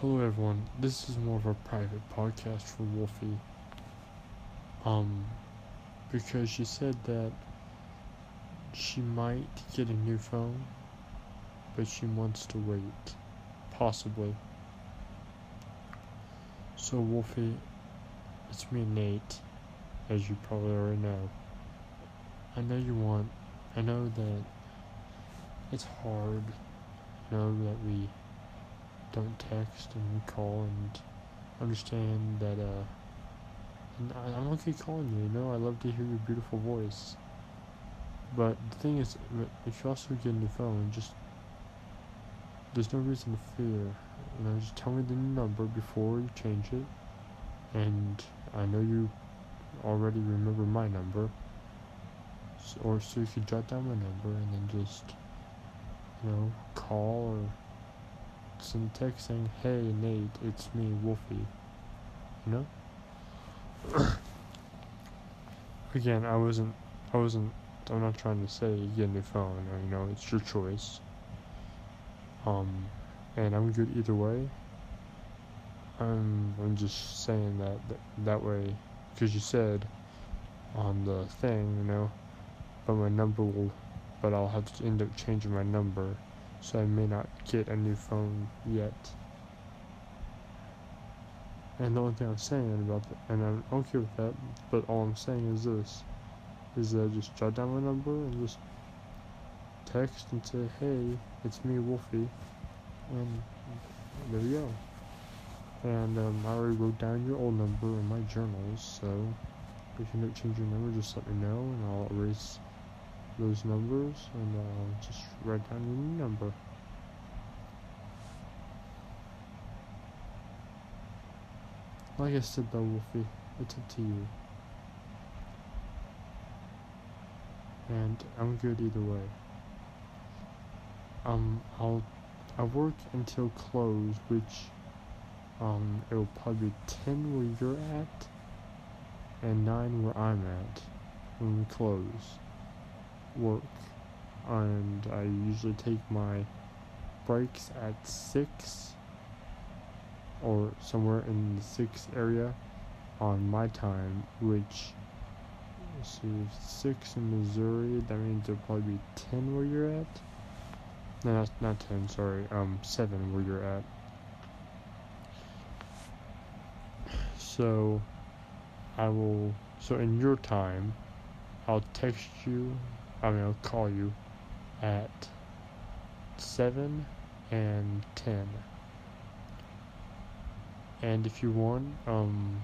Hello everyone, this is more of a private podcast for Wolfie. Um, because she said that she might get a new phone, but she wants to wait. Possibly. So Wolfie, it's me Nate, as you probably already know. I know you want, I know that it's hard, I know that we don't text and call and understand that uh I, I'm okay calling you, you know, I love to hear your beautiful voice. But the thing is if you also get a the phone, just there's no reason to fear. You know, just tell me the number before you change it. And I know you already remember my number. So, or so you could jot down my number and then just you know, call or send a text saying, "Hey Nate, it's me, Wolfie." You know. Again, I wasn't. I wasn't. I'm not trying to say get a new phone. Or, you know, it's your choice. Um, and I'm good either way. I'm. I'm just saying that that, that way, because you said on the thing, you know, but my number will, but I'll have to end up changing my number so I may not get a new phone yet. And the only thing I'm saying about that, and I'm okay with that, but all I'm saying is this, is that I just jot down my number and just text and say, hey, it's me, Wolfie, and there you go. And um, I already wrote down your old number in my journals, so if you don't change your number, just let me know, and I'll erase those numbers and uh, just write down your new number. Like I said though, Wolfie, it's up to you. And I'm good either way. Um, I'll I work until close, which um it'll probably be ten where you're at, and nine where I'm at when we close work. And I usually take my breaks at 6 or somewhere in the 6 area on my time which see 6 in Missouri that means it'll probably be 10 where you're at. No not, not 10 sorry um 7 where you're at. So I will so in your time I'll text you I mean, I'll call you at 7 and 10. And if you want, um,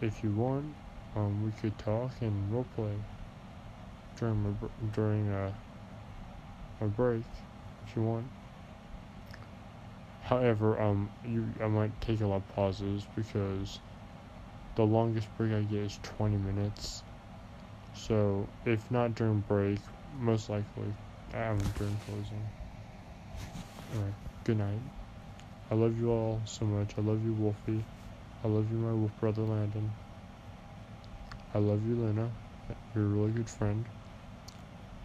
if you want, um, we could talk and roleplay during my, during a, a break, if you want. However, um, you, I might take a lot of pauses because the longest break I get is 20 minutes so, if not during break, most likely I haven't during closing. Alright, good night. I love you all so much. I love you, Wolfie. I love you, my wolf brother Landon. I love you, Lena. You're a really good friend.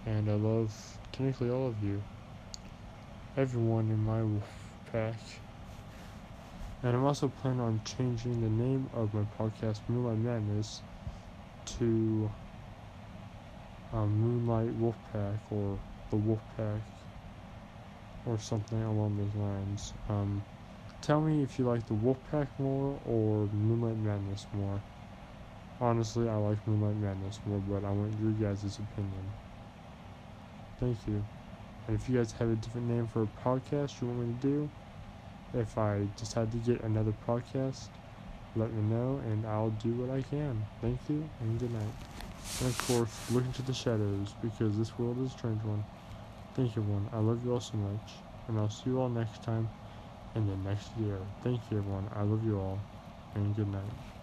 And I love technically all of you. Everyone in my wolf pack. And I'm also planning on changing the name of my podcast, Moonlight Madness, to um, Moonlight Wolfpack or the Wolfpack or something along those lines. Um, tell me if you like the Wolfpack more or Moonlight Madness more. Honestly, I like Moonlight Madness more, but I want your guys' opinion. Thank you. And if you guys have a different name for a podcast you want me to do, if I decide to get another podcast, let me know and I'll do what I can. Thank you and good night. And of course, look into the shadows, because this world is a strange one. Thank you, everyone. I love you all so much. And I'll see you all next time in the next year. Thank you, everyone. I love you all. And good night.